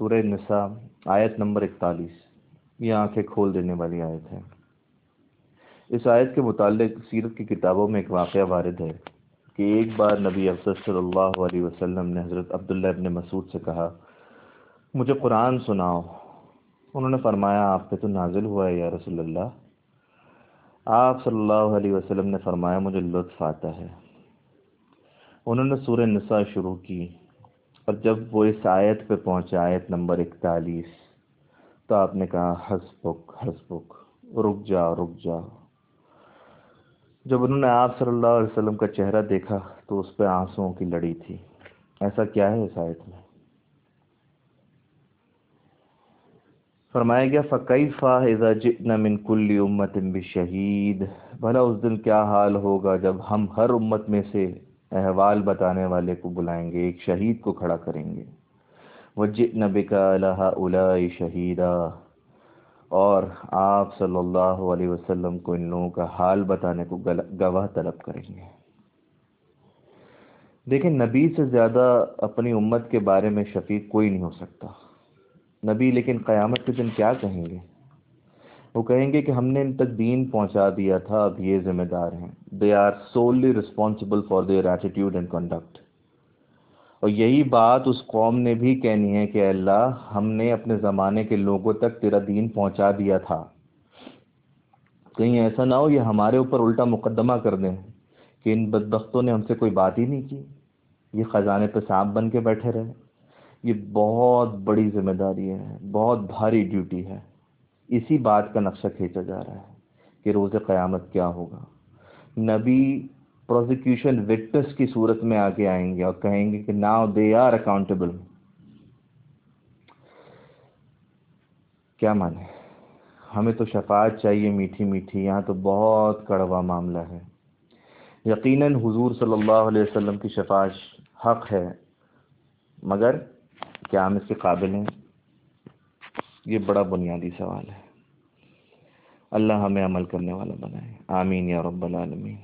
سورہ نساء آیت نمبر اکتالیس۔ یہ آنکھیں کھول دینے والی آیت ہے اس آیت کے متعلق سیرت کی کتابوں میں ایک واقعہ وارد ہے کہ ایک بار نبی افسر صلی اللہ علیہ وسلم نے حضرت عبداللہ ابن مسعود سے کہا، مجھے قرآن سناؤ انہوں نے فرمایا، آپ پہ تو نازل ہوا ہے یا رسول اللہ آپ صلی اللہ علیہ وسلم نے فرمایا، مجھے لطف آتا ہے انہوں نے سورہ نساء شروع کی۔ اور جب وہ اس آیت پہ پہنچے آیت نمبر اکتالیس، تو آپ نے کہا، حسبک حسبک، رک جا رک جا۔ جب انہوں نے آپ صلی اللہ علیہ وسلم کا چہرہ دیکھا، تو اس پہ آنسوؤں کی لڑی تھی۔ ایسا کیا ہے اس آیت میں؟ فرمایا گیا فقیفہ اذا جئنا من کل امت بشہید بھلا اس دن کیا حال ہوگا جب ہم ہر امت میں سے احوال بتانے والے کو بلائیں گے، ایک شہید کو کھڑا کریں گے۔ وجئنا بک الہ اولائی شہیدہ اور آپ صلی اللہ علیہ وسلم کو ان لوگوں کا حال بتانے کو گواہ طلب کریں گے۔ دیکھیں، نبی سے زیادہ اپنی امت کے بارے میں شفیق کوئی نہیں ہو سکتا۔ نبی لیکن قیامت کے دن کیا کہیں گے؟ وہ کہیں گے کہ ہم نے ان تک دین پہنچا دیا تھا، اب یہ ذمہ دار ہیں۔ They are solely responsible for their attitude and conduct اور یہی بات اس قوم نے بھی کہنی ہے کہ اللہ، ہم نے اپنے زمانے کے لوگوں تک تیرا دین پہنچا دیا تھا۔ کہیں ایسا نہ ہو، یہ ہمارے اوپر الٹا مقدمہ کر دیں کہ ان بدبختوں نے ہم سے کوئی بات ہی نہیں کی۔ یہ خزانے پہ سانپ بن کے بیٹھے رہے۔ یہ بہت بڑی ذمہ داری ہے، بہت بھاری ڈیوٹی ہے۔ اسی بات کا نقشہ کھینچا جا رہا ہے کہ روز قیامت کیا ہوگا۔ نبی پروزیکیوشن وٹنس کی صورت میں آگے آئیں گے اور کہیں گے کہ ناؤ دے آر اکاؤنٹیبل کیا مانے؟ ہمیں تو شفاعت چاہیے میٹھی میٹھی، یہاں تو بہت کڑوا معاملہ ہے۔ یقیناً حضور صلی اللہ علیہ وسلم کی شفاعت حق ہے، مگر کیا ہم اس کے قابل ہیں؟ یہ بڑا بنیادی سوال ہے۔ اللہ ہمیں عمل کرنے والا بنائے۔ آمین یا رب العالمین۔